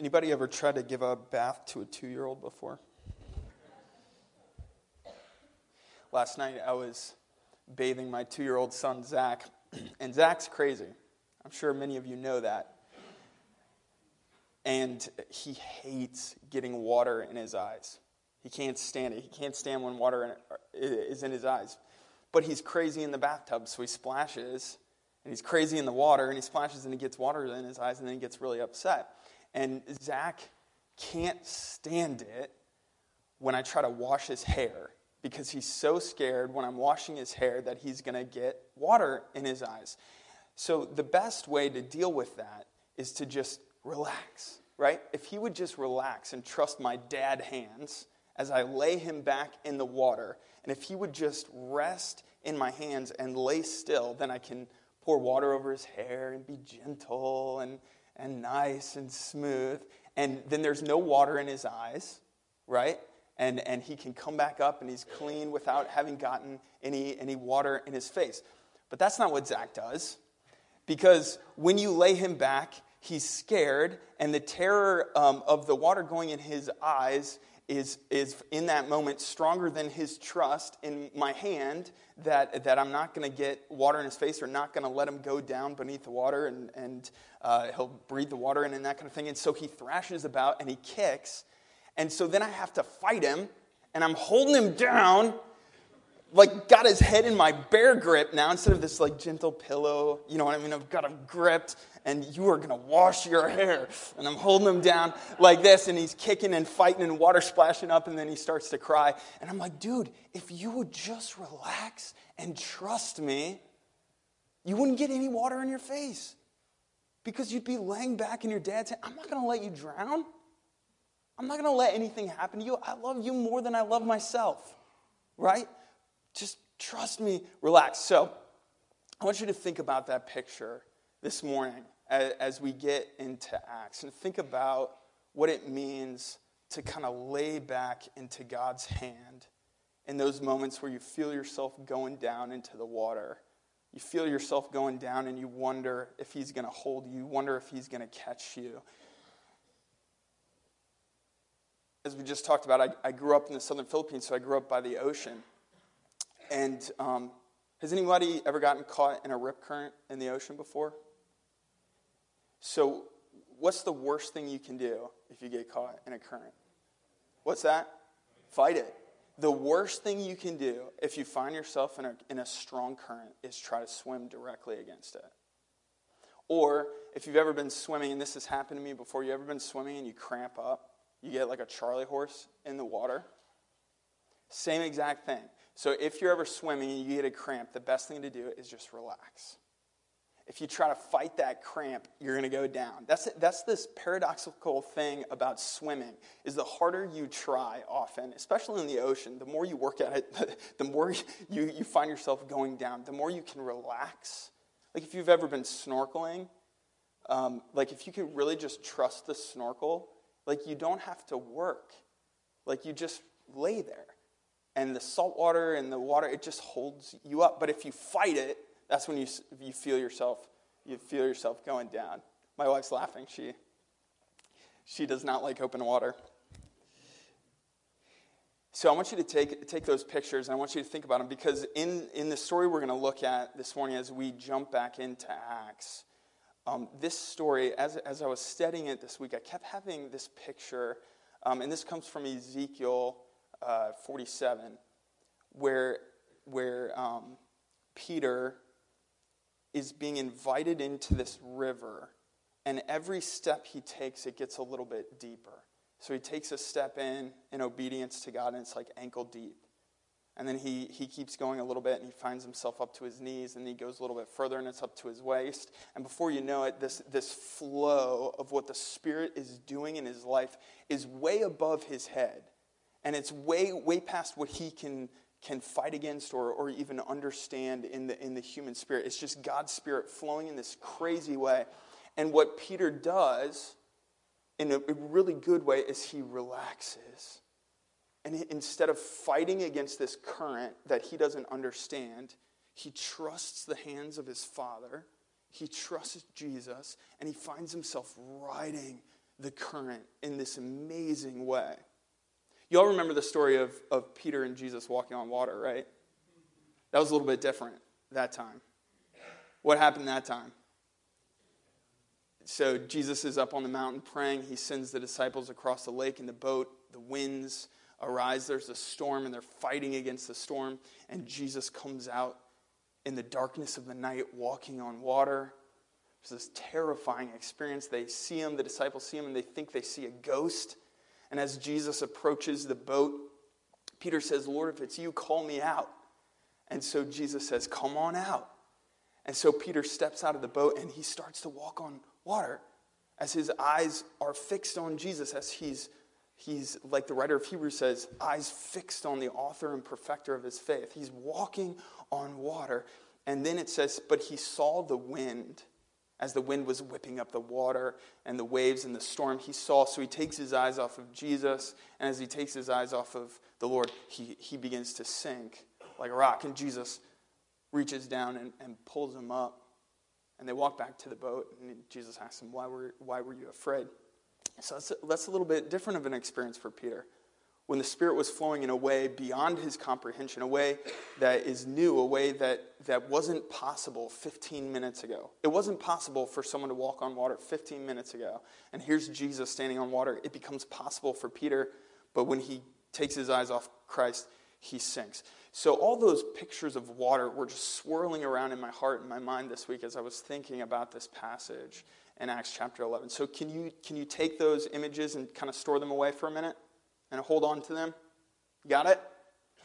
Anybody ever tried to give a bath to a two year old before? Last night I was bathing my two year old son, Zach, and Zach's crazy. I'm sure many of you know that. And he hates getting water in his eyes. He can't stand it. He can't stand when water is in his eyes. But he's crazy in the bathtub, so he splashes, and he's crazy in the water, and he splashes and he gets water in his eyes, and then he gets really upset. And Zach can't stand it when I try to wash his hair because he's so scared when I'm washing his hair that he's going to get water in his eyes. So, the best way to deal with that is to just relax, right? If he would just relax and trust my dad hands as I lay him back in the water, and if he would just rest in my hands and lay still, then I can pour water over his hair and be gentle and, and nice and smooth. And then there's no water in his eyes, right? And, and he can come back up and he's clean without having gotten any, any water in his face. But that's not what Zach does. Because when you lay him back, he's scared, and the terror um, of the water going in his eyes is, is in that moment stronger than his trust in my hand that, that I'm not going to get water in his face or not going to let him go down beneath the water and, and uh, he'll breathe the water in and that kind of thing. And so he thrashes about and he kicks. And so then I have to fight him and I'm holding him down like got his head in my bear grip now instead of this like gentle pillow. You know what I mean? I've got him gripped, and you are gonna wash your hair. And I'm holding him down like this, and he's kicking and fighting, and water splashing up, and then he starts to cry. And I'm like, dude, if you would just relax and trust me, you wouldn't get any water in your face. Because you'd be laying back in your dad's hand. I'm not gonna let you drown. I'm not gonna let anything happen to you. I love you more than I love myself, right? Just trust me, relax. So, I want you to think about that picture this morning as, we get into Acts and think about what it means to kind of lay back into God's hand in those moments where you feel yourself going down into the water. You feel yourself going down and you wonder if He's going to hold you, you wonder if He's going to catch you. As we just talked about, I, I grew up in the southern Philippines, so I grew up by the ocean. And um, has anybody ever gotten caught in a rip current in the ocean before? So, what's the worst thing you can do if you get caught in a current? What's that? Fight it. The worst thing you can do if you find yourself in a, in a strong current is try to swim directly against it. Or if you've ever been swimming, and this has happened to me before, you ever been swimming and you cramp up? You get like a Charlie horse in the water? Same exact thing. So if you're ever swimming and you get a cramp, the best thing to do is just relax. If you try to fight that cramp, you're going to go down. That's, that's this paradoxical thing about swimming is the harder you try often, especially in the ocean, the more you work at it, the more you, you find yourself going down, the more you can relax. Like if you've ever been snorkeling, um, like if you can really just trust the snorkel, like you don't have to work. Like you just lay there and the salt water and the water it just holds you up. But if you fight it that's when you, you feel yourself you feel yourself going down. My wife's laughing. She she does not like open water. So i want you to take, take those pictures and i want you to think about them because in, in the story we're going to look at this morning as we jump back into acts um, this story as, as i was studying it this week i kept having this picture um, and this comes from ezekiel uh, 47, where, where um, Peter is being invited into this river, and every step he takes, it gets a little bit deeper. So he takes a step in in obedience to God, and it's like ankle deep. And then he, he keeps going a little bit and he finds himself up to his knees and he goes a little bit further and it's up to his waist. And before you know it, this, this flow of what the Spirit is doing in his life is way above his head and it's way, way past what he can, can fight against or, or even understand in the, in the human spirit. It's just God's spirit flowing in this crazy way. And what Peter does in a really good way is he relaxes. And instead of fighting against this current that he doesn't understand, he trusts the hands of his father. He trusts Jesus, and he finds himself riding the current in this amazing way. You all remember the story of, of Peter and Jesus walking on water, right? That was a little bit different that time. What happened that time? So Jesus is up on the mountain praying. He sends the disciples across the lake in the boat. The winds arise. There's a storm, and they're fighting against the storm. And Jesus comes out in the darkness of the night walking on water. It's this terrifying experience. They see him, the disciples see him, and they think they see a ghost. And as Jesus approaches the boat, Peter says, Lord, if it's you, call me out. And so Jesus says, Come on out. And so Peter steps out of the boat and he starts to walk on water as his eyes are fixed on Jesus, as he's, he's, like the writer of Hebrews says, eyes fixed on the author and perfecter of his faith. He's walking on water. And then it says, But he saw the wind as the wind was whipping up the water and the waves and the storm, he saw. So he takes his eyes off of Jesus, and as he takes his eyes off of the Lord, he, he begins to sink like a rock. And Jesus reaches down and, and pulls him up. And they walk back to the boat, and Jesus asks him, Why were, why were you afraid? So that's that's a little bit different of an experience for Peter when the Spirit was flowing in a way beyond his comprehension, a way that is new, a way that, that wasn't possible 15 minutes ago. It wasn't possible for someone to walk on water 15 minutes ago. And here's Jesus standing on water. It becomes possible for Peter, but when he takes his eyes off Christ, he sinks. So, all those pictures of water were just swirling around in my heart and my mind this week as I was thinking about this passage in Acts chapter 11. So, can you, can you take those images and kind of store them away for a minute? And hold on to them. Got it?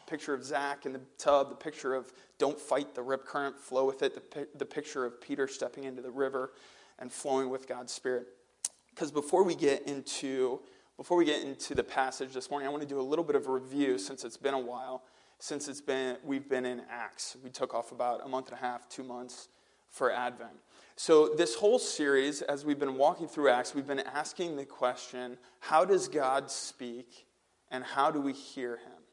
picture of Zach in the tub, the picture of don't fight the rip current, flow with it, the, the picture of Peter stepping into the river and flowing with God's Spirit. Because before we get into before we get into the passage this morning, I want to do a little bit of a review since it's been a while. Since it's been we've been in Acts. We took off about a month and a half, two months for Advent. So, this whole series, as we've been walking through Acts, we've been asking the question how does God speak and how do we hear him?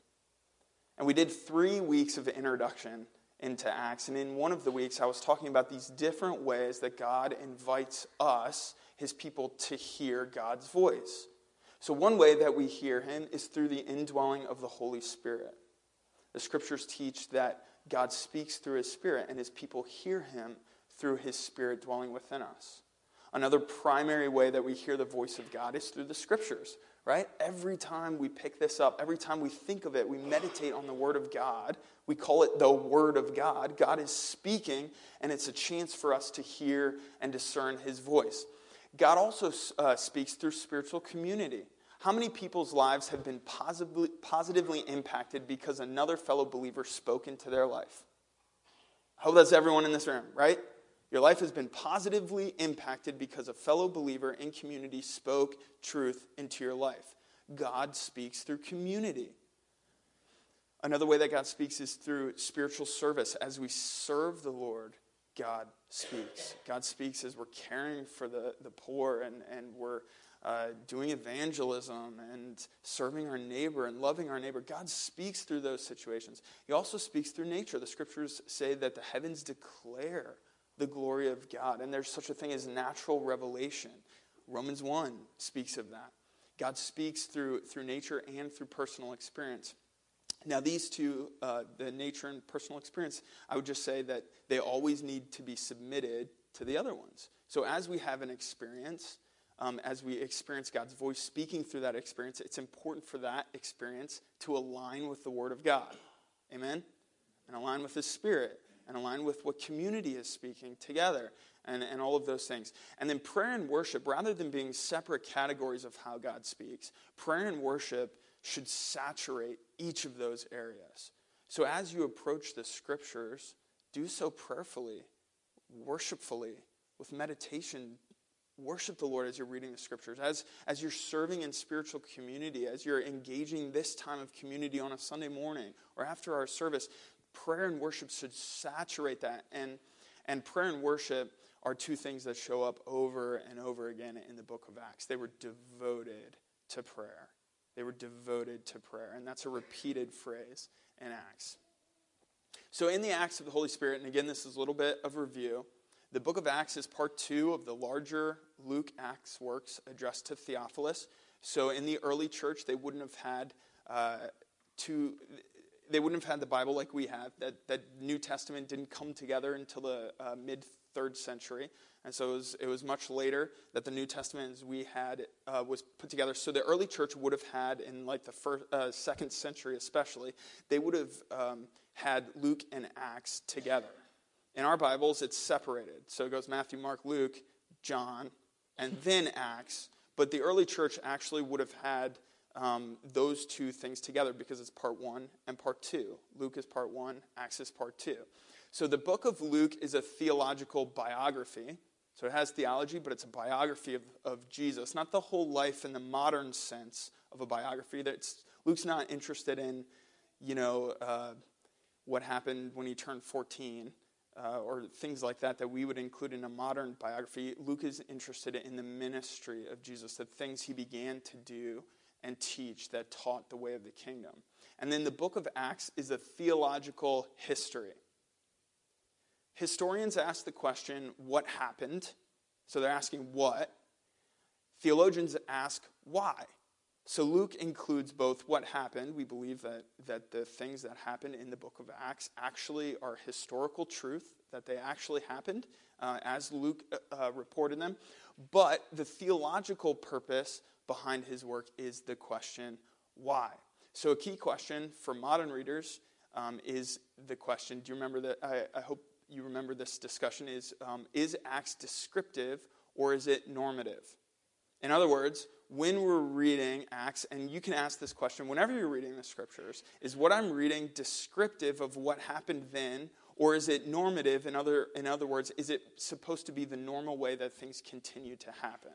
And we did three weeks of introduction into Acts. And in one of the weeks, I was talking about these different ways that God invites us, his people, to hear God's voice. So, one way that we hear him is through the indwelling of the Holy Spirit. The scriptures teach that God speaks through his Spirit, and his people hear him through his Spirit dwelling within us. Another primary way that we hear the voice of God is through the scriptures right? Every time we pick this up, every time we think of it, we meditate on the Word of God. We call it the Word of God. God is speaking, and it's a chance for us to hear and discern His voice. God also uh, speaks through spiritual community. How many people's lives have been positively, positively impacted because another fellow believer spoke into their life? I hope that's everyone in this room, right? Your life has been positively impacted because a fellow believer in community spoke truth into your life. God speaks through community. Another way that God speaks is through spiritual service. As we serve the Lord, God speaks. God speaks as we're caring for the, the poor and, and we're uh, doing evangelism and serving our neighbor and loving our neighbor. God speaks through those situations. He also speaks through nature. The scriptures say that the heavens declare the glory of God. And there's such a thing as natural revelation. Romans 1 speaks of that. God speaks through, through nature and through personal experience. Now, these two, uh, the nature and personal experience, I would just say that they always need to be submitted to the other ones. So, as we have an experience, um, as we experience God's voice speaking through that experience, it's important for that experience to align with the Word of God. Amen? And align with His Spirit and align with what community is speaking together and, and all of those things. And then prayer and worship, rather than being separate categories of how God speaks, prayer and worship should saturate each of those areas. So as you approach the scriptures, do so prayerfully, worshipfully, with meditation. Worship the Lord as you're reading the scriptures, as, as you're serving in spiritual community, as you're engaging this time of community on a Sunday morning or after our service prayer and worship should saturate that. And, and prayer and worship are two things that show up over and over again in the book of Acts. They were devoted to prayer. They were devoted to prayer. And that's a repeated phrase in Acts. So, in the Acts of the Holy Spirit, and again, this is a little bit of review, The book of Acts is part two of the larger Luke Acts works addressed to Theophilus. So in the early church, they wouldn't have had uh, two. They wouldn't have had the Bible like we have. That that New Testament didn't come together until the uh, mid third century, and so it was, it was much later that the New Testament as we had uh, was put together. So the early church would have had in like the first, uh, second century, especially, they would have um, had Luke and Acts together. In our Bibles, it's separated. So it goes Matthew, Mark, Luke, John, and then Acts. But the early church actually would have had um, those two things together because it's part one and part two. Luke is part one, Acts is part two. So the book of Luke is a theological biography. So it has theology, but it's a biography of, of Jesus, not the whole life in the modern sense of a biography. That's, Luke's not interested in, you know, uh, what happened when he turned 14 uh, or things like that that we would include in a modern biography. Luke is interested in the ministry of Jesus, the things he began to do and teach that taught the way of the kingdom. And then the book of Acts is a theological history. Historians ask the question, what happened? So they're asking what. Theologians ask why. So Luke includes both what happened. We believe that, that the things that happened in the book of Acts actually are historical truth, that they actually happened uh, as Luke uh, uh, reported them. But the theological purpose behind his work is the question why. So, a key question for modern readers um, is the question do you remember that? I, I hope you remember this discussion is um, is Acts descriptive or is it normative? In other words, when we're reading Acts, and you can ask this question whenever you're reading the scriptures, is what I'm reading descriptive of what happened then, or is it normative? In other, in other words, is it supposed to be the normal way that things continue to happen?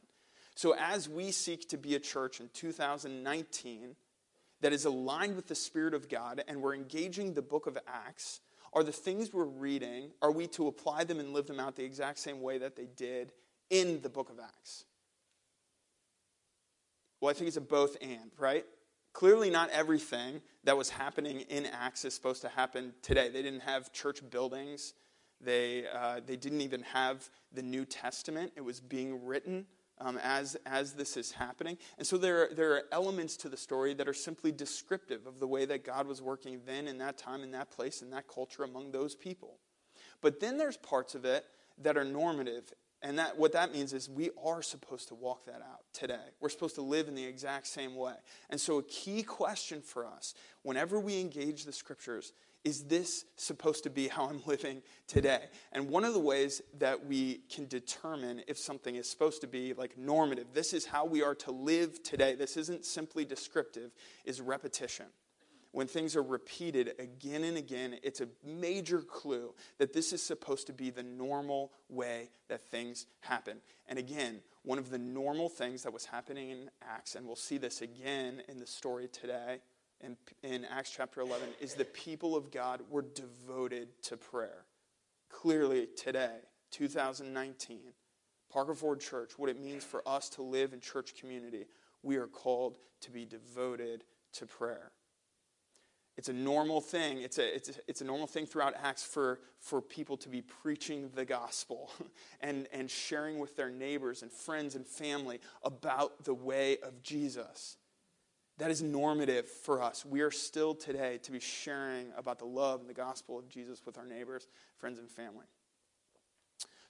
So, as we seek to be a church in 2019 that is aligned with the Spirit of God, and we're engaging the book of Acts, are the things we're reading, are we to apply them and live them out the exact same way that they did in the book of Acts? Well, I think it's a both and, right? Clearly, not everything that was happening in Acts is supposed to happen today. They didn't have church buildings, they, uh, they didn't even have the New Testament. It was being written um, as, as this is happening. And so there, there are elements to the story that are simply descriptive of the way that God was working then, in that time, in that place, in that culture, among those people. But then there's parts of it that are normative and that, what that means is we are supposed to walk that out today. We're supposed to live in the exact same way. And so, a key question for us whenever we engage the scriptures is this supposed to be how I'm living today? And one of the ways that we can determine if something is supposed to be like normative, this is how we are to live today, this isn't simply descriptive, is repetition when things are repeated again and again, it's a major clue that this is supposed to be the normal way that things happen. And again, one of the normal things that was happening in Acts, and we'll see this again in the story today in, in Acts chapter 11, is the people of God were devoted to prayer. Clearly, today, 2019, Parker Ford Church, what it means for us to live in church community, we are called to be devoted to prayer. It's a normal thing. It's a, it's a, it's a normal thing throughout Acts for, for people to be preaching the gospel and, and sharing with their neighbors and friends and family about the way of Jesus. That is normative for us. We are still today to be sharing about the love and the gospel of Jesus with our neighbors, friends, and family.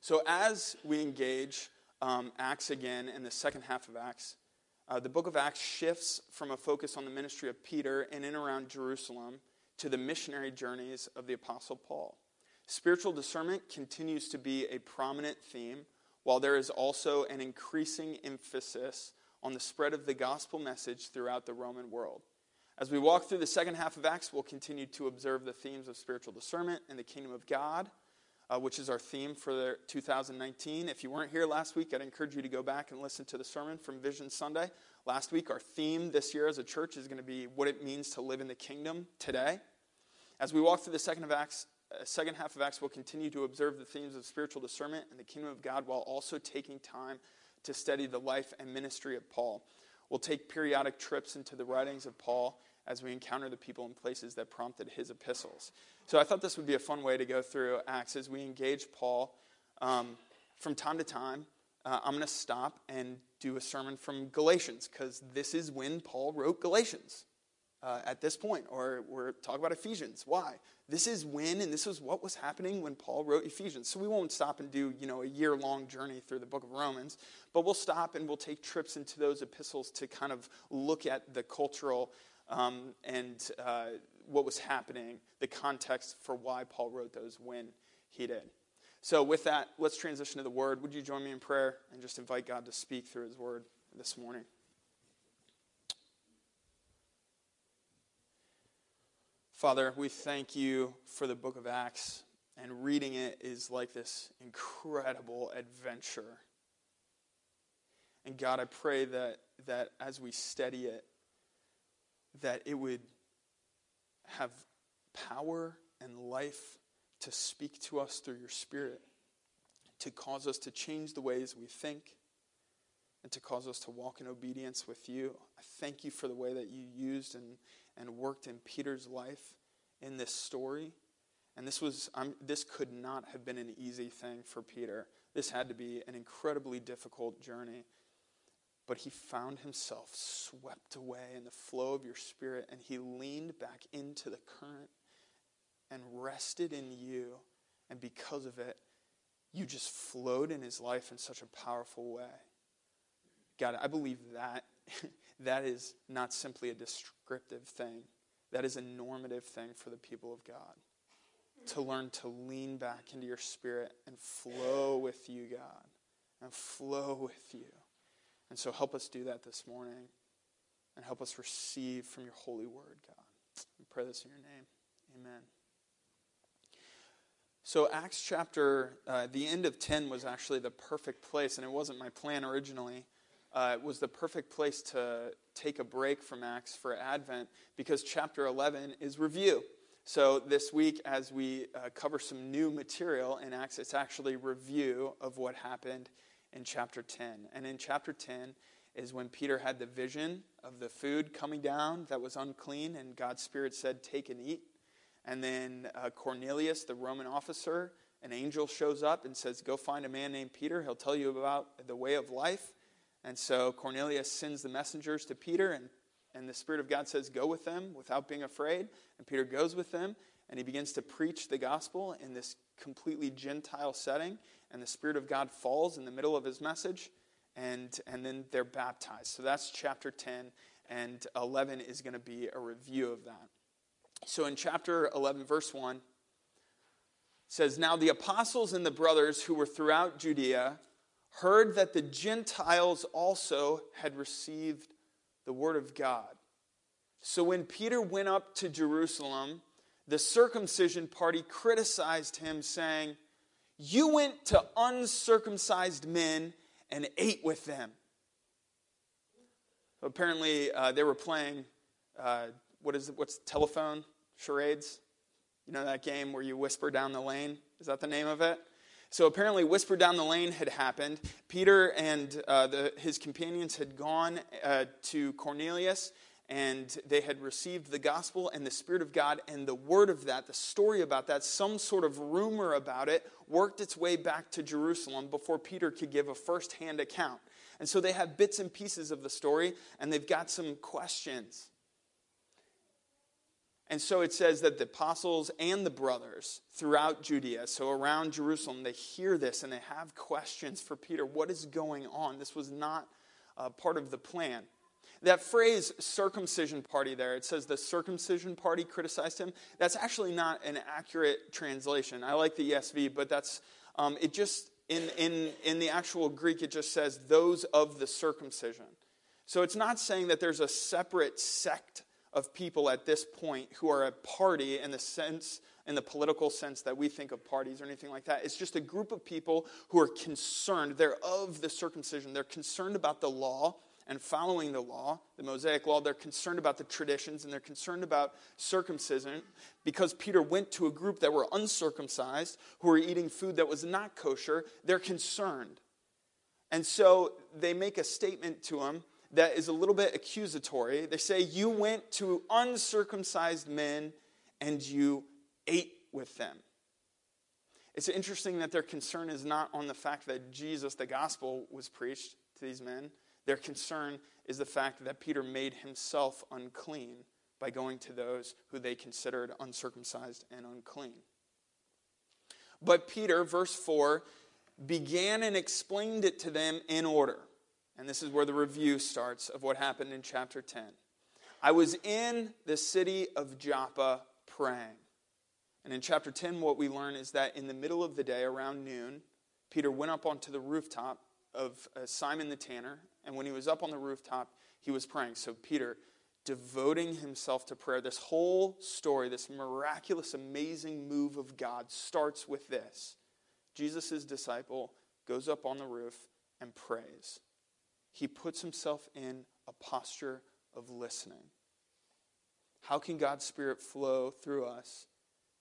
So, as we engage um, Acts again in the second half of Acts, uh, the book of Acts shifts from a focus on the ministry of Peter and in and around Jerusalem to the missionary journeys of the Apostle Paul. Spiritual discernment continues to be a prominent theme, while there is also an increasing emphasis on the spread of the gospel message throughout the Roman world. As we walk through the second half of Acts, we'll continue to observe the themes of spiritual discernment and the kingdom of God, uh, which is our theme for 2019. If you weren't here last week, I'd encourage you to go back and listen to the sermon from Vision Sunday. Last week, our theme this year as a church is going to be what it means to live in the kingdom today. As we walk through the second, of Acts, uh, second half of Acts, we'll continue to observe the themes of spiritual discernment and the kingdom of God while also taking time to study the life and ministry of Paul. We'll take periodic trips into the writings of Paul as we encounter the people and places that prompted his epistles. So I thought this would be a fun way to go through Acts as we engage Paul um, from time to time, uh, I'm going to stop and do a sermon from Galatians because this is when Paul wrote Galatians uh, at this point, or we're talking about Ephesians. Why? This is when, and this is what was happening when Paul wrote Ephesians. So we won't stop and do, you know, a year long journey through the book of Romans, but we'll stop and we'll take trips into those epistles to kind of look at the cultural um, and uh, what was happening, the context for why Paul wrote those when he did. So, with that, let's transition to the word. Would you join me in prayer and just invite God to speak through his word this morning? Father, we thank you for the book of Acts, and reading it is like this incredible adventure. And God, I pray that, that as we study it, that it would have power and life to speak to us through your Spirit, to cause us to change the ways we think, and to cause us to walk in obedience with you. I thank you for the way that you used and and worked in Peter's life in this story. And this was this could not have been an easy thing for Peter. This had to be an incredibly difficult journey. But he found himself swept away in the flow of your spirit, and he leaned back into the current and rested in you. And because of it, you just flowed in his life in such a powerful way. God, I believe that that is not simply a descriptive thing, that is a normative thing for the people of God. To learn to lean back into your spirit and flow with you, God, and flow with you. And so help us do that this morning and help us receive from your holy word, God. We pray this in your name. Amen. So, Acts chapter, uh, the end of 10 was actually the perfect place, and it wasn't my plan originally uh, was the perfect place to take a break from Acts for Advent because chapter 11 is review. So this week, as we uh, cover some new material in Acts, it's actually review of what happened in chapter 10. And in chapter 10 is when Peter had the vision of the food coming down that was unclean, and God's Spirit said, Take and eat. And then uh, Cornelius, the Roman officer, an angel shows up and says, Go find a man named Peter. He'll tell you about the way of life. And so Cornelius sends the messengers to Peter, and, and the Spirit of God says, Go with them without being afraid. And Peter goes with them, and he begins to preach the gospel in this completely Gentile setting. And the Spirit of God falls in the middle of his message, and, and then they're baptized. So that's chapter 10, and 11 is going to be a review of that. So in chapter 11, verse 1, says, Now the apostles and the brothers who were throughout Judea heard that the Gentiles also had received the word of God. So when Peter went up to Jerusalem, the circumcision party criticized him, saying, You went to uncircumcised men and ate with them. Apparently, uh, they were playing, uh, what is it, what's telephone? Charades? You know that game where you whisper down the lane? Is that the name of it? So apparently, Whisper Down the Lane had happened. Peter and uh, the, his companions had gone uh, to Cornelius and they had received the gospel and the Spirit of God, and the word of that, the story about that, some sort of rumor about it, worked its way back to Jerusalem before Peter could give a first hand account. And so they have bits and pieces of the story, and they've got some questions. And so it says that the apostles and the brothers throughout Judea, so around Jerusalem, they hear this and they have questions for Peter. What is going on? This was not uh, part of the plan. That phrase, circumcision party, there, it says the circumcision party criticized him. That's actually not an accurate translation. I like the ESV, but that's, um, it just, in, in, in the actual Greek, it just says those of the circumcision. So it's not saying that there's a separate sect of people at this point who are a party in the sense in the political sense that we think of parties or anything like that. It's just a group of people who are concerned. They're of the circumcision. They're concerned about the law and following the law, the Mosaic law. They're concerned about the traditions and they're concerned about circumcision because Peter went to a group that were uncircumcised who were eating food that was not kosher. They're concerned. And so they make a statement to him that is a little bit accusatory. They say, You went to uncircumcised men and you ate with them. It's interesting that their concern is not on the fact that Jesus, the gospel, was preached to these men. Their concern is the fact that Peter made himself unclean by going to those who they considered uncircumcised and unclean. But Peter, verse 4, began and explained it to them in order. And this is where the review starts of what happened in chapter 10. I was in the city of Joppa praying. And in chapter 10, what we learn is that in the middle of the day, around noon, Peter went up onto the rooftop of uh, Simon the tanner. And when he was up on the rooftop, he was praying. So Peter, devoting himself to prayer, this whole story, this miraculous, amazing move of God starts with this Jesus' disciple goes up on the roof and prays. He puts himself in a posture of listening. How can God's Spirit flow through us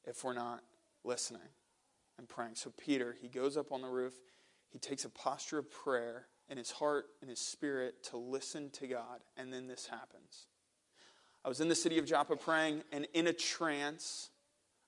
if we're not listening and praying. So, Peter, he goes up on the roof, he takes a posture of prayer in his heart and his spirit to listen to God, and then this happens. I was in the city of Joppa praying, and in a trance,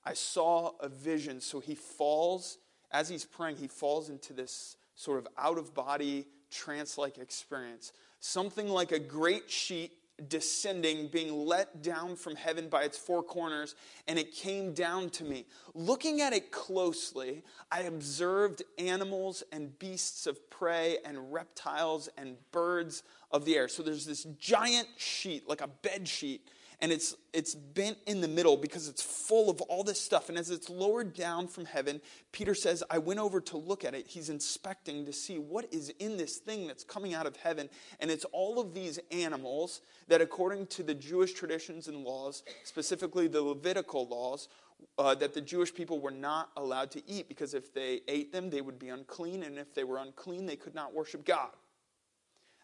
I saw a vision. So he falls, as he's praying, he falls into this sort of out of body, trance like experience. Something like a great sheet descending, being let down from heaven by its four corners, and it came down to me. Looking at it closely, I observed animals and beasts of prey and reptiles and birds of the air. So there's this giant sheet, like a bed sheet, and it's, it's bent in the middle because it's full of all this stuff. And as it's lowered down from heaven, Peter says, I went over to look at it. He's inspecting to see what is in this thing that's coming out of heaven. And it's all of these animals that, according to the Jewish traditions and laws, specifically the Levitical laws, uh, that the Jewish people were not allowed to eat because if they ate them, they would be unclean. And if they were unclean, they could not worship God.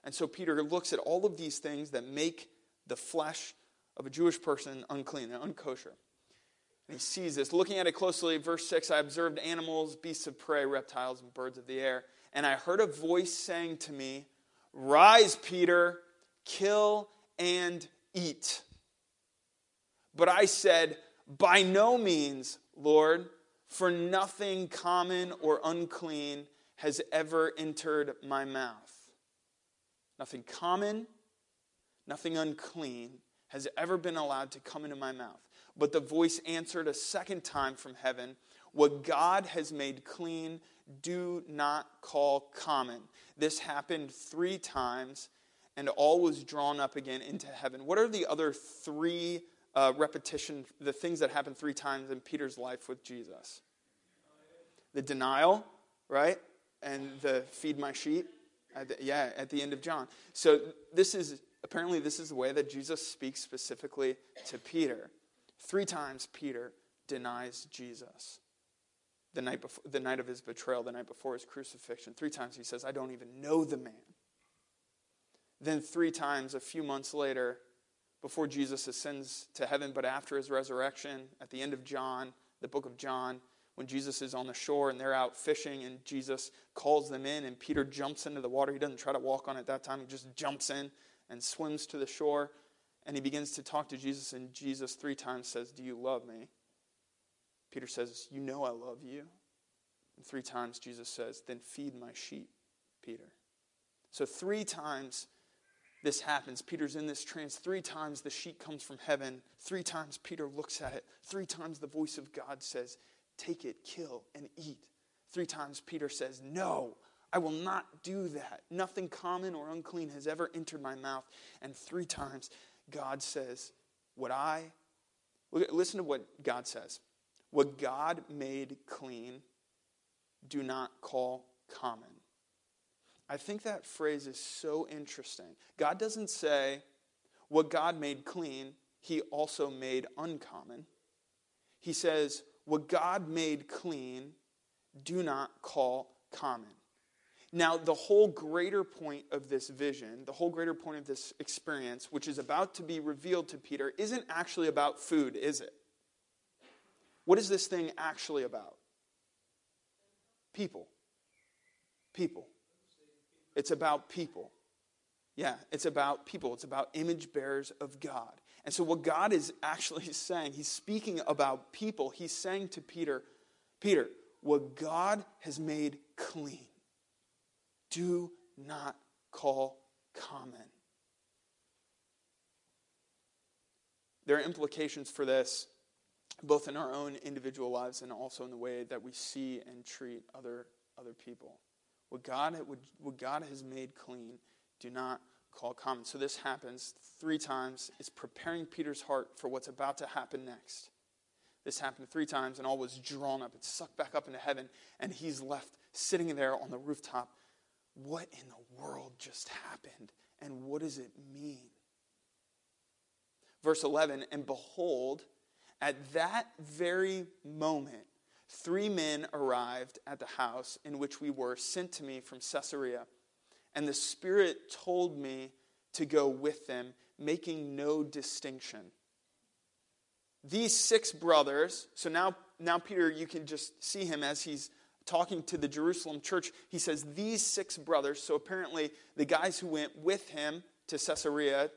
And so Peter looks at all of these things that make the flesh of a Jewish person unclean and unkosher. And he sees this. Looking at it closely, verse 6 I observed animals, beasts of prey, reptiles, and birds of the air. And I heard a voice saying to me, Rise, Peter, kill and eat. But I said, By no means, Lord, for nothing common or unclean has ever entered my mouth. Nothing common, nothing unclean has ever been allowed to come into my mouth. But the voice answered a second time from heaven What God has made clean, do not call common. This happened three times, and all was drawn up again into heaven. What are the other three uh, repetition, the things that happened three times in Peter's life with Jesus? The denial, right? And the feed my sheep. At the, yeah, at the end of John. So this is apparently this is the way that Jesus speaks specifically to Peter. Three times Peter denies Jesus. The night, before, the night of his betrayal, the night before his crucifixion. Three times he says, I don't even know the man. Then, three times a few months later, before Jesus ascends to heaven, but after his resurrection, at the end of John, the book of John, when Jesus is on the shore and they're out fishing and Jesus calls them in and Peter jumps into the water. He doesn't try to walk on it that time, he just jumps in and swims to the shore. And he begins to talk to Jesus, and Jesus three times says, Do you love me? Peter says, You know I love you. And three times Jesus says, Then feed my sheep, Peter. So three times this happens. Peter's in this trance. Three times the sheet comes from heaven. Three times Peter looks at it. Three times the voice of God says, Take it, kill, and eat. Three times Peter says, No, I will not do that. Nothing common or unclean has ever entered my mouth. And three times God says, What I, listen to what God says. What God made clean, do not call common. I think that phrase is so interesting. God doesn't say, What God made clean, he also made uncommon. He says, What God made clean, do not call common. Now, the whole greater point of this vision, the whole greater point of this experience, which is about to be revealed to Peter, isn't actually about food, is it? What is this thing actually about? People. People. It's about people. Yeah, it's about people. It's about image bearers of God. And so, what God is actually saying, He's speaking about people. He's saying to Peter, Peter, what God has made clean, do not call common. There are implications for this, both in our own individual lives and also in the way that we see and treat other, other people. What God, what God has made clean, do not call common. So this happens three times. It's preparing Peter's heart for what's about to happen next. This happened three times, and all was drawn up. It's sucked back up into heaven, and he's left sitting there on the rooftop. What in the world just happened? And what does it mean? Verse 11, and behold, at that very moment, three men arrived at the house in which we were, sent to me from Caesarea. And the Spirit told me to go with them, making no distinction. These six brothers, so now, now Peter, you can just see him as he's talking to the Jerusalem church. He says, These six brothers, so apparently the guys who went with him to Caesarea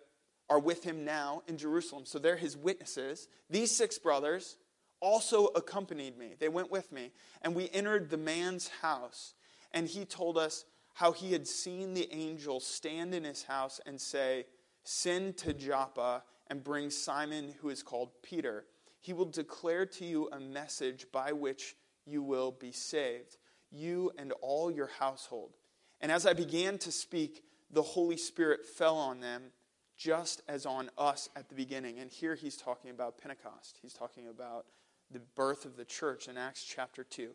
are with him now in Jerusalem. So they're his witnesses. These six brothers also accompanied me. They went with me. And we entered the man's house. And he told us how he had seen the angel stand in his house and say, Send to Joppa and bring Simon, who is called Peter. He will declare to you a message by which you will be saved, you and all your household. And as I began to speak, the Holy Spirit fell on them just as on us at the beginning. And here he's talking about Pentecost. He's talking about the birth of the church in Acts chapter 2.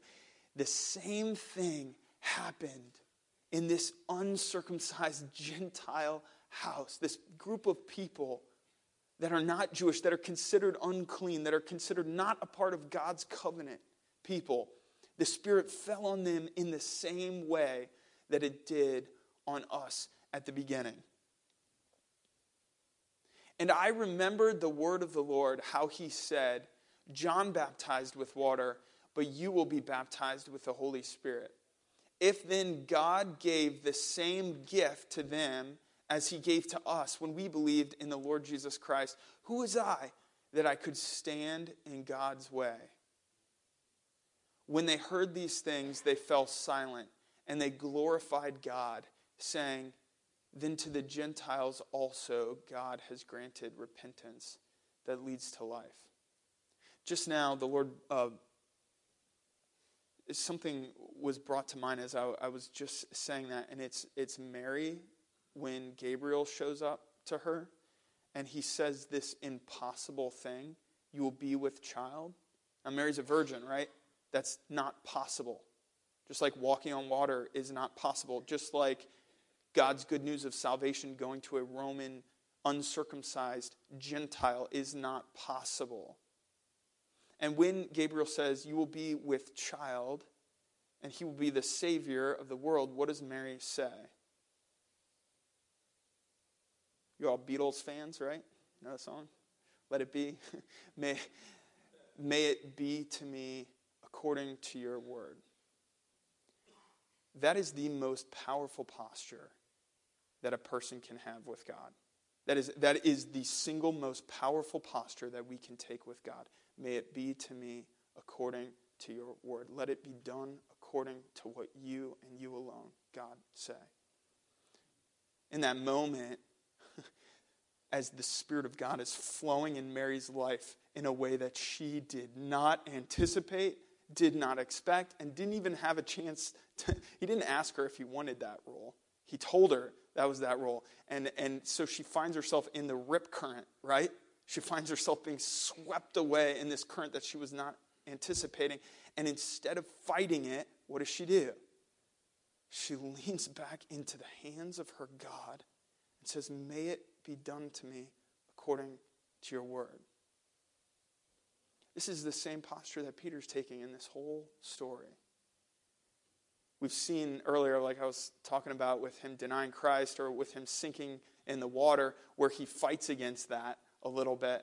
The same thing happened in this uncircumcised Gentile house, this group of people that are not Jewish, that are considered unclean, that are considered not a part of God's covenant people. The Spirit fell on them in the same way that it did on us at the beginning. And I remembered the word of the Lord, how he said, John baptized with water, but you will be baptized with the Holy Spirit. If then God gave the same gift to them as he gave to us when we believed in the Lord Jesus Christ, who was I that I could stand in God's way? When they heard these things, they fell silent and they glorified God, saying, then to the Gentiles also God has granted repentance that leads to life. Just now, the Lord, uh, something was brought to mind as I, I was just saying that, and it's, it's Mary when Gabriel shows up to her and he says this impossible thing you will be with child. Now, Mary's a virgin, right? That's not possible. Just like walking on water is not possible. Just like God's good news of salvation going to a Roman uncircumcised Gentile is not possible. And when Gabriel says, You will be with child, and he will be the Savior of the world, what does Mary say? You're all Beatles fans, right? Know that song? Let it be. may, may it be to me according to your word. That is the most powerful posture that a person can have with God. That is, that is the single most powerful posture that we can take with God. May it be to me according to your word. Let it be done according to what you and you alone, God, say. In that moment, as the Spirit of God is flowing in Mary's life in a way that she did not anticipate, did not expect, and didn't even have a chance to, he didn't ask her if he wanted that role. He told her that was that role. And, and so she finds herself in the rip current, right? She finds herself being swept away in this current that she was not anticipating. And instead of fighting it, what does she do? She leans back into the hands of her God and says, May it be done to me according to your word. This is the same posture that Peter's taking in this whole story. We've seen earlier, like I was talking about with him denying Christ or with him sinking in the water, where he fights against that a little bit.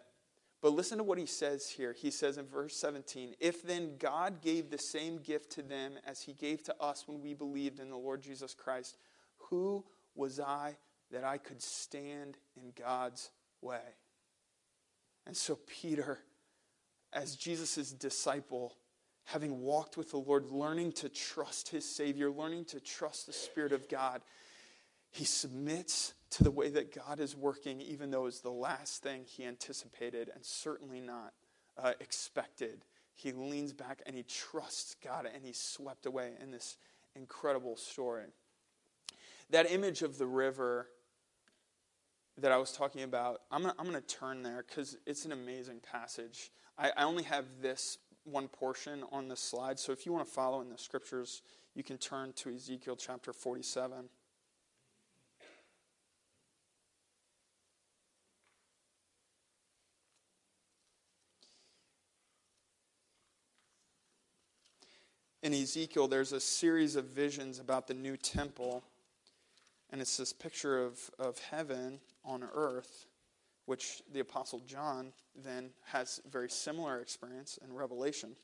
But listen to what he says here. He says in verse 17 If then God gave the same gift to them as he gave to us when we believed in the Lord Jesus Christ, who was I that I could stand in God's way? And so, Peter, as Jesus' disciple, having walked with the Lord, learning to trust his Savior, learning to trust the Spirit of God, he submits to the way that God is working, even though it's the last thing he anticipated and certainly not uh, expected. He leans back and he trusts God and he's swept away in this incredible story. That image of the river that I was talking about, I'm going to turn there because it's an amazing passage. I, I only have this one portion on this slide, so if you want to follow in the scriptures, you can turn to Ezekiel chapter 47. in Ezekiel, there's a series of visions about the new temple. And it's this picture of, of heaven on earth, which the Apostle John then has very similar experience in Revelation.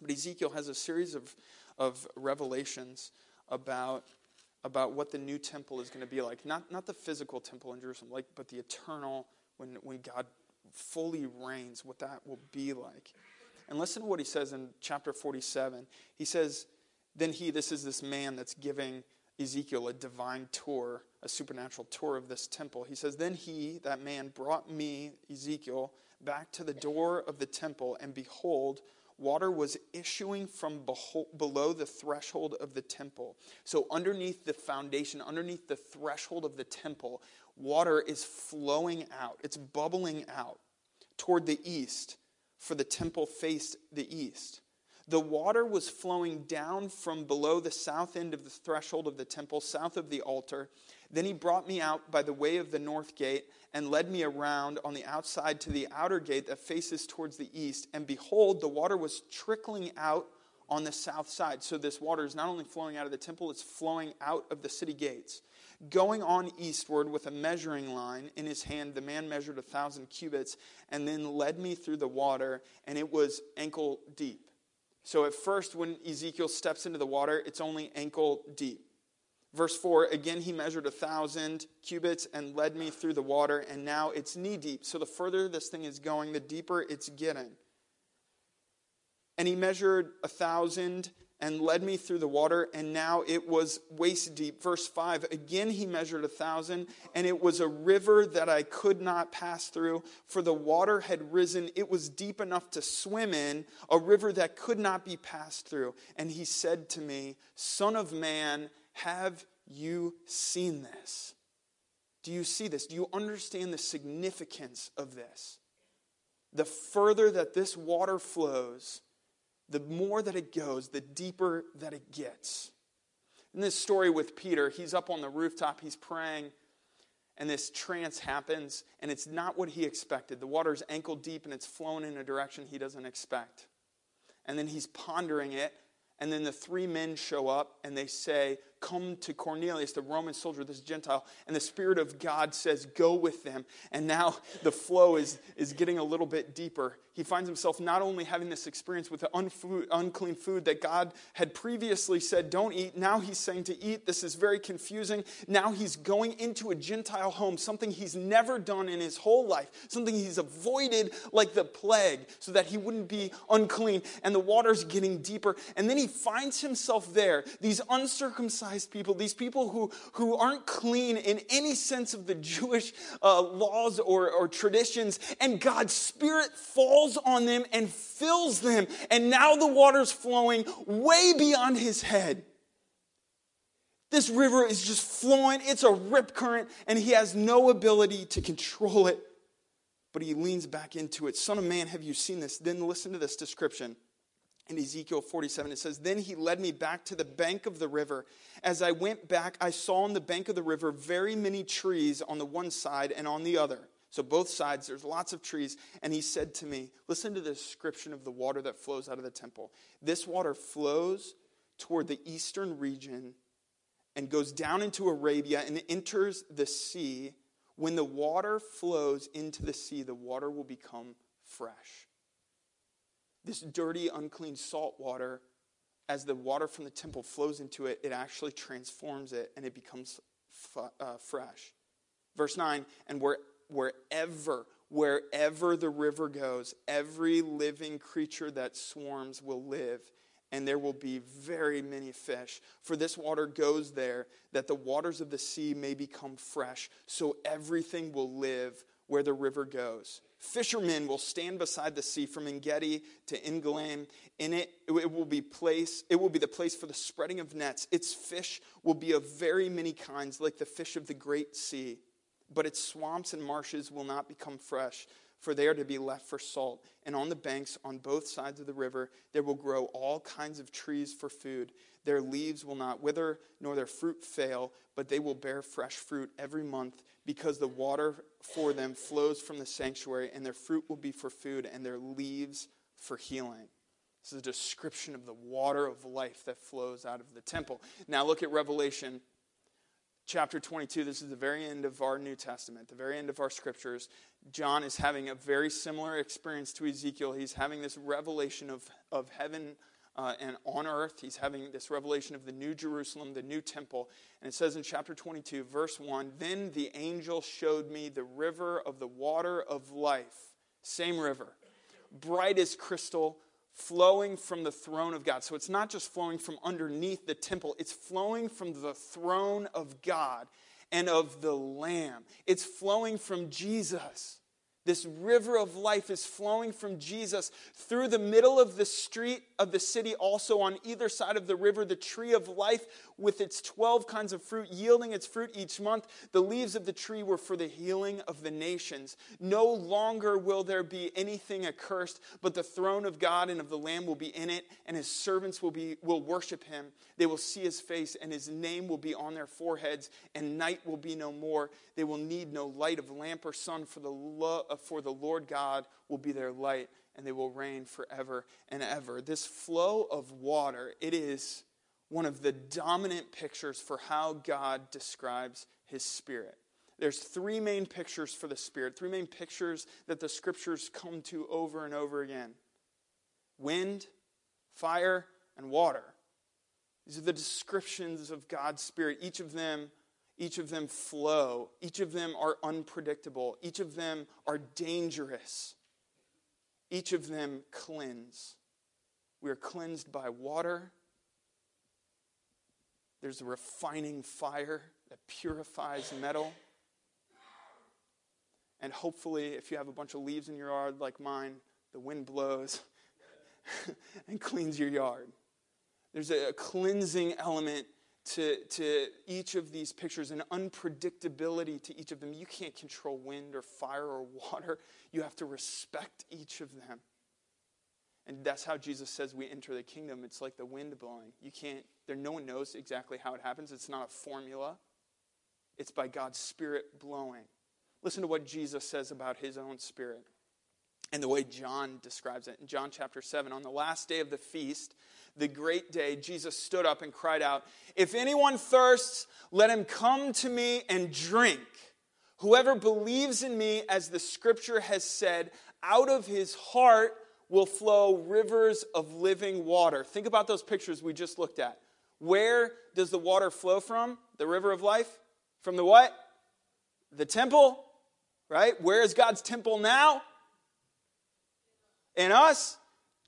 But Ezekiel has a series of, of revelations about, about what the new temple is going to be like. Not, not the physical temple in Jerusalem, like, but the eternal, when, when God fully reigns, what that will be like. And listen to what he says in chapter 47. He says, Then he, this is this man that's giving Ezekiel a divine tour, a supernatural tour of this temple. He says, Then he, that man, brought me, Ezekiel, back to the door of the temple, and behold, water was issuing from below the threshold of the temple. So, underneath the foundation, underneath the threshold of the temple, water is flowing out, it's bubbling out toward the east for the temple faced the east. The water was flowing down from below the south end of the threshold of the temple, south of the altar. Then he brought me out by the way of the north gate and led me around on the outside to the outer gate that faces towards the east. And behold, the water was trickling out on the south side. So this water is not only flowing out of the temple, it's flowing out of the city gates. Going on eastward with a measuring line in his hand, the man measured a thousand cubits and then led me through the water, and it was ankle deep. So at first, when Ezekiel steps into the water, it's only ankle deep. Verse 4 again, he measured a thousand cubits and led me through the water, and now it's knee deep. So the further this thing is going, the deeper it's getting. And he measured a thousand and led me through the water, and now it was waist deep. Verse 5 Again he measured a thousand, and it was a river that I could not pass through, for the water had risen. It was deep enough to swim in, a river that could not be passed through. And he said to me, Son of man, have you seen this? Do you see this? Do you understand the significance of this? The further that this water flows, the more that it goes, the deeper that it gets. In this story with Peter, he's up on the rooftop, he's praying, and this trance happens, and it's not what he expected. The water's ankle deep and it's flowing in a direction he doesn't expect. And then he's pondering it, and then the three men show up and they say, Come to Cornelius, the Roman soldier, this Gentile. And the Spirit of God says, Go with them. And now the flow is, is getting a little bit deeper he finds himself not only having this experience with the unfood, unclean food that God had previously said, don't eat. Now he's saying to eat. This is very confusing. Now he's going into a Gentile home, something he's never done in his whole life, something he's avoided like the plague, so that he wouldn't be unclean. And the water's getting deeper. And then he finds himself there, these uncircumcised people, these people who, who aren't clean in any sense of the Jewish uh, laws or, or traditions. And God's Spirit falls on them and fills them. And now the water's flowing way beyond his head. This river is just flowing. It's a rip current, and he has no ability to control it. But he leans back into it. Son of man, have you seen this? Then listen to this description. In Ezekiel 47, it says, Then he led me back to the bank of the river. As I went back, I saw on the bank of the river very many trees on the one side and on the other. So, both sides, there's lots of trees. And he said to me, Listen to the description of the water that flows out of the temple. This water flows toward the eastern region and goes down into Arabia and enters the sea. When the water flows into the sea, the water will become fresh. This dirty, unclean salt water, as the water from the temple flows into it, it actually transforms it and it becomes f- uh, fresh. Verse 9, and where wherever, Wherever the river goes, every living creature that swarms will live, and there will be very many fish. For this water goes there, that the waters of the sea may become fresh, so everything will live where the river goes. Fishermen will stand beside the sea from Engedi to Eneglaim. In it, it will be place. It will be the place for the spreading of nets. Its fish will be of very many kinds, like the fish of the great sea but its swamps and marshes will not become fresh, for they are to be left for salt. And on the banks, on both sides of the river, there will grow all kinds of trees for food. Their leaves will not wither, nor their fruit fail, but they will bear fresh fruit every month, because the water for them flows from the sanctuary, and their fruit will be for food, and their leaves for healing. This is a description of the water of life that flows out of the temple. Now look at Revelation chapter 22, this is the very end of our New Testament, the very end of our scriptures. John is having a very similar experience to Ezekiel. He's having this revelation of, of heaven uh, and on earth. He's having this revelation of the new Jerusalem, the new temple. And it says in chapter 22, verse 1 Then the angel showed me the river of the water of life, same river, bright as crystal flowing from the throne of God. So it's not just flowing from underneath the temple, it's flowing from the throne of God and of the Lamb. It's flowing from Jesus. This river of life is flowing from Jesus through the middle of the street of the city, also on either side of the river, the tree of life with its 12 kinds of fruit, yielding its fruit each month. The leaves of the tree were for the healing of the nations. No longer will there be anything accursed, but the throne of God and of the Lamb will be in it, and his servants will, be, will worship him. They will see his face, and his name will be on their foreheads, and night will be no more. They will need no light of lamp or sun, for the, lo- Uh, for the Lord God will be their light, and they will reign forever and ever. This flow of water, it is one of the dominant pictures for how God describes his spirit. There's three main pictures for the spirit, three main pictures that the scriptures come to over and over again wind, fire, and water. These are the descriptions of God's spirit. Each of them each of them flow, each of them are unpredictable, each of them are dangerous, each of them cleanse. We are cleansed by water, there's a refining fire that purifies metal. And hopefully, if you have a bunch of leaves in your yard like mine, the wind blows and cleans your yard. There's a cleansing element to, to each of these pictures, an unpredictability to each of them. You can't control wind or fire or water, you have to respect each of them. And that's how Jesus says we enter the kingdom. It's like the wind blowing. You can't, there, no one knows exactly how it happens. It's not a formula, it's by God's Spirit blowing. Listen to what Jesus says about his own Spirit and the way John describes it. In John chapter 7, on the last day of the feast, the great day, Jesus stood up and cried out, If anyone thirsts, let him come to me and drink. Whoever believes in me, as the scripture has said, out of his heart will flow rivers of living water. Think about those pictures we just looked at. Where does the water flow from? The river of life? From the what? The temple, right? Where is God's temple now? In us.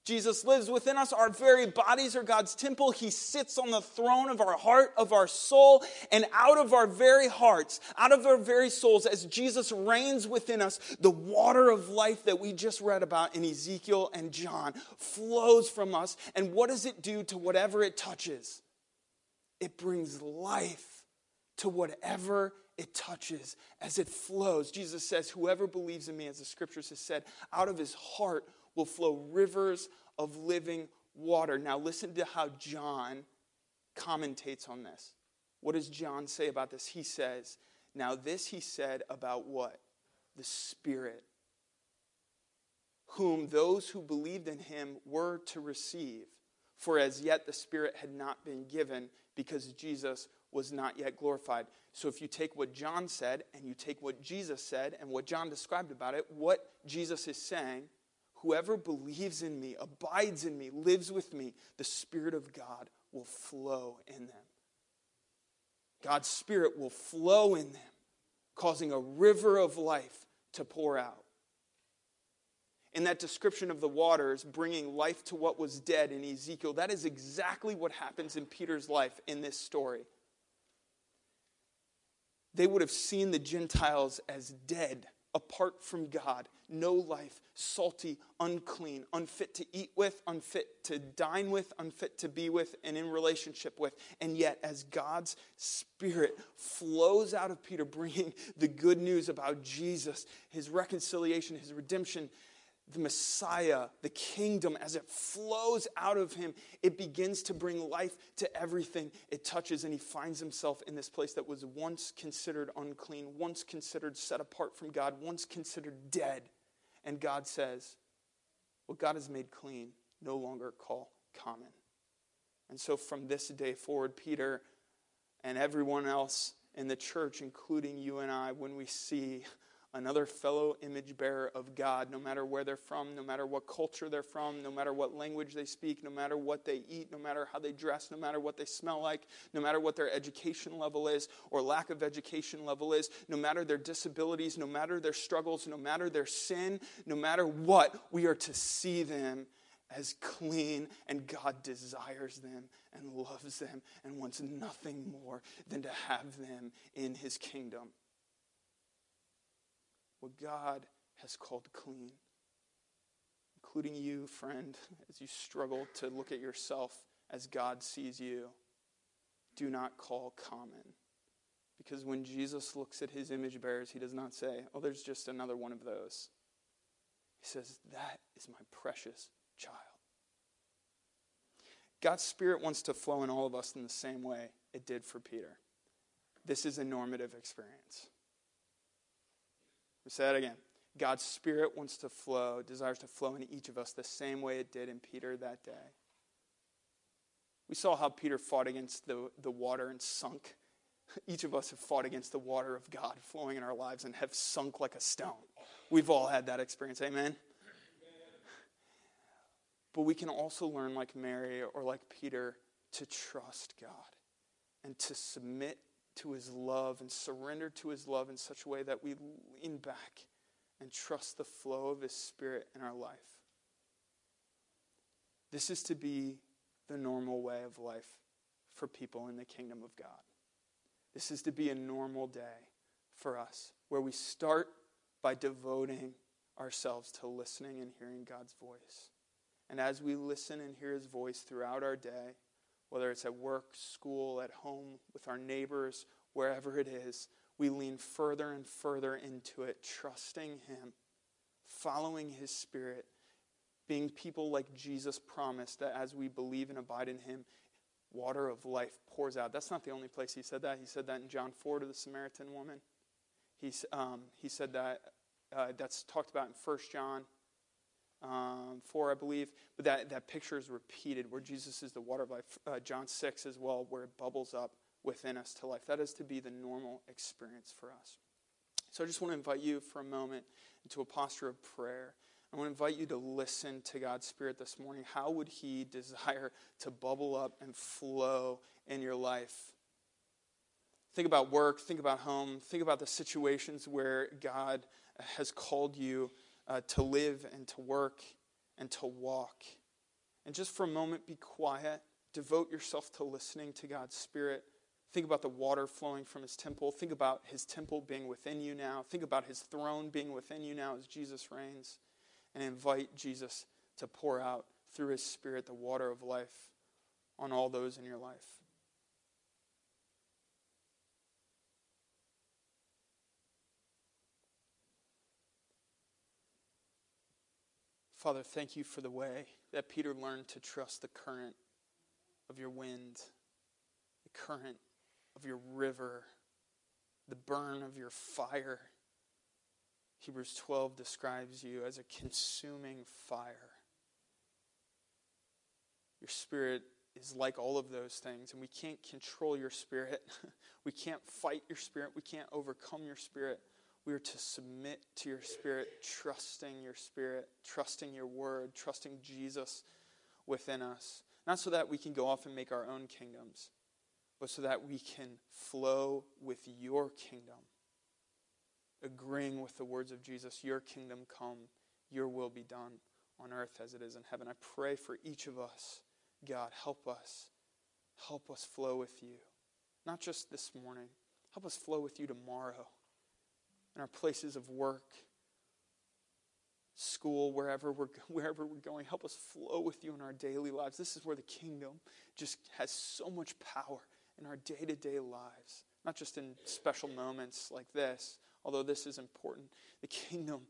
Jesus lives within us. Our very bodies are God's temple. He sits on the throne of our heart, of our soul, and out of our very hearts, out of our very souls, as Jesus reigns within us, the water of life that we just read about in Ezekiel and John flows from us. And what does it do to whatever it touches? It brings life to whatever it touches as it flows. Jesus says, Whoever believes in me, as the scriptures have said, out of his heart will flow rivers of living water. Now, listen to how John commentates on this. What does John say about this? He says, Now, this he said about what? The Spirit, whom those who believed in him were to receive. For as yet the Spirit had not been given because Jesus was not yet glorified. So if you take what John said and you take what Jesus said and what John described about it, what Jesus is saying Whoever believes in me, abides in me, lives with me, the Spirit of God will flow in them. God's Spirit will flow in them, causing a river of life to pour out. in that description of the waters bringing life to what was dead in Ezekiel, that is exactly what happens in Peter's life in this story. They would have seen the Gentiles as dead, apart from God, no life, salty, unclean, unfit to eat with, unfit to dine with, unfit to be with, and in relationship with. And yet, as God's Spirit flows out of Peter, bringing the good news about Jesus, his reconciliation, his redemption, the Messiah, the kingdom, as it flows out of him, it begins to bring life to everything it touches. And he finds himself in this place that was once considered unclean, once considered set apart from God, once considered dead. And God says, What God has made clean, no longer call common. And so from this day forward, Peter and everyone else in the church, including you and I, when we see another fellow image bearer of God, no matter where they're from, no matter what culture they're from, no matter what language they speak, no matter what they eat, no matter how they dress, no matter what they smell like, no matter what their education level is or lack of education level is, no matter their disabilities, no matter their struggles, no matter their sin, no matter what, we are to see them as clean, and God desires them and loves them and wants nothing more than to have them in his kingdom what God has called clean, including you, friend, as you struggle to look at yourself as God sees you. Do not call common. Because when Jesus looks at his image bearers, he does not say, Oh, there's just another one of those. He says, That is my precious child. God's Spirit wants to flow in all of us in the same way it did for Peter. This is a normative experience. We say it again. God's Spirit wants to flow, desires to flow in each of us the same way it did in Peter that day. We saw how Peter fought against the, the water and sunk. Each of us have fought against the water of God flowing in our lives and have sunk like a stone. We've all had that experience. Amen? But we can also learn, like Mary or like Peter, to trust God and to submit to his love and surrender to his love in such a way that we lean back and trust the flow of his spirit in our life. This is to be the normal way of life for people in the kingdom of God. This is to be a normal day for us where we start by devoting ourselves to listening and hearing God's voice. And as we listen and hear his voice throughout our day, whether it's at work, school, at home, with our neighbors, wherever it is, we lean further and further into it, trusting Him, following His Spirit, being people like Jesus promised that as we believe and abide in Him, water of life pours out. That's not the only place He said that. He said that in John 4 to the Samaritan woman. He's, um, he said that, uh, that's talked about in 1 John um, 4, I believe. But that, that picture is repeated where Jesus is the water of life. Uh, John 6 as well, where it bubbles up within us to life. That is to be the normal experience for us. So I just want to invite you for a moment into a posture of prayer. I want to invite you to listen to God's Spirit this morning. How would He desire to bubble up and flow in your life? Think about work, think about home, think about the situations where God has called you uh, to live and to work and to walk. And just for a moment, be quiet. Devote yourself to listening to God's Spirit. Think about the water flowing from his temple. Think about his temple being within you now. Think about his throne being within you now as Jesus reigns. And invite Jesus to pour out through his Spirit the water of life on all those in your life. Father, thank you for the way that Peter learned to trust the current of your wind, the current of your river, the burn of your fire. Hebrews 12 describes you as a consuming fire. Your spirit is like all of those things, and we can't control your spirit. we can't fight your spirit. We can't overcome your spirit. We are to submit to your spirit, trusting your spirit, trusting your word, trusting Jesus within us. Not so that we can go off and make our own kingdoms, but so that we can flow with your kingdom, agreeing with the words of Jesus Your kingdom come, your will be done on earth as it is in heaven. I pray for each of us. God, help us. Help us flow with you. Not just this morning, help us flow with you tomorrow in our places of work, school, wherever we're, wherever we're going. Help us flow with you in our daily lives. This is where the kingdom just has so much power in our day to day lives, not just in special moments like this, although this is important. The kingdom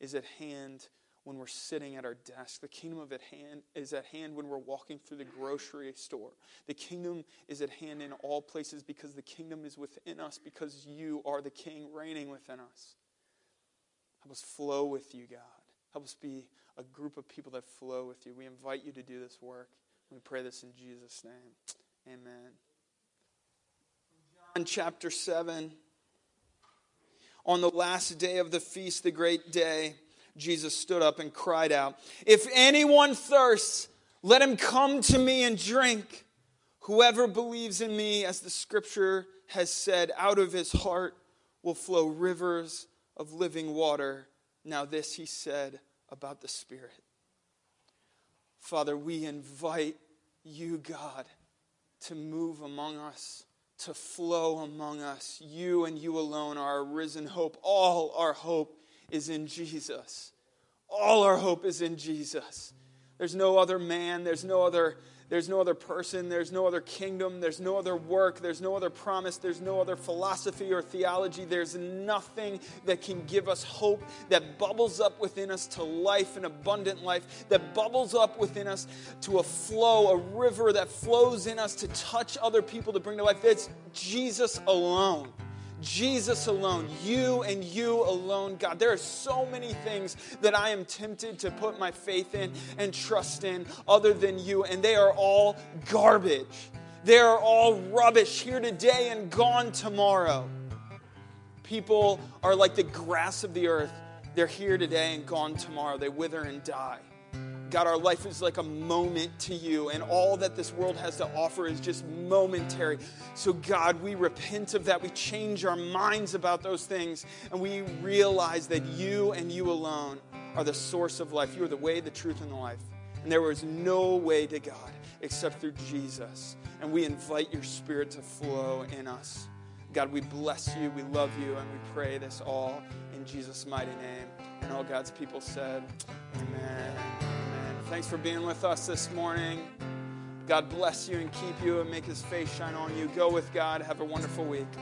is at hand when we're sitting at our desk. The kingdom of at hand is at hand when we're walking through the grocery store. The kingdom is at hand in all places because the kingdom is within us because you are the king reigning within us. Help us flow with you, God. Help us be a group of people that flow with you. We invite you to do this work. We pray this in Jesus' name. Amen. John chapter 7. On the last day of the feast, the great day, Jesus stood up and cried out, If anyone thirsts, let him come to me and drink. Whoever believes in me, as the scripture has said, out of his heart will flow rivers of living water. Now, this he said about the Spirit. Father, we invite you, God, to move among us, to flow among us. You and you alone are our risen hope. All our hope is in Jesus. All our hope is in Jesus. There's no other man, there's no other there's no other person, there's no other kingdom, there's no other work, there's no other promise, there's no other philosophy or theology. There's nothing that can give us hope that bubbles up within us to life, an abundant life, that bubbles up within us to a flow, a river that flows in us to touch other people to bring to life. It's Jesus alone. Jesus alone, you and you alone, God. There are so many things that I am tempted to put my faith in and trust in other than you, and they are all garbage. They are all rubbish here today and gone tomorrow. People are like the grass of the earth. They're here today and gone tomorrow. They wither and die. God, our life is like a moment to you, and all that this world has to offer is just momentary. So, God, we repent of that. We change our minds about those things, and we realize that you and you alone are the source of life. You are the way, the truth, and the life. And there is no way to God except through Jesus. And we invite your spirit to flow in us. God, we bless you, we love you, and we pray this all in Jesus' mighty name. And all God's people said, Amen. Thanks for being with us this morning. God bless you and keep you and make his face shine on you. Go with God. Have a wonderful week.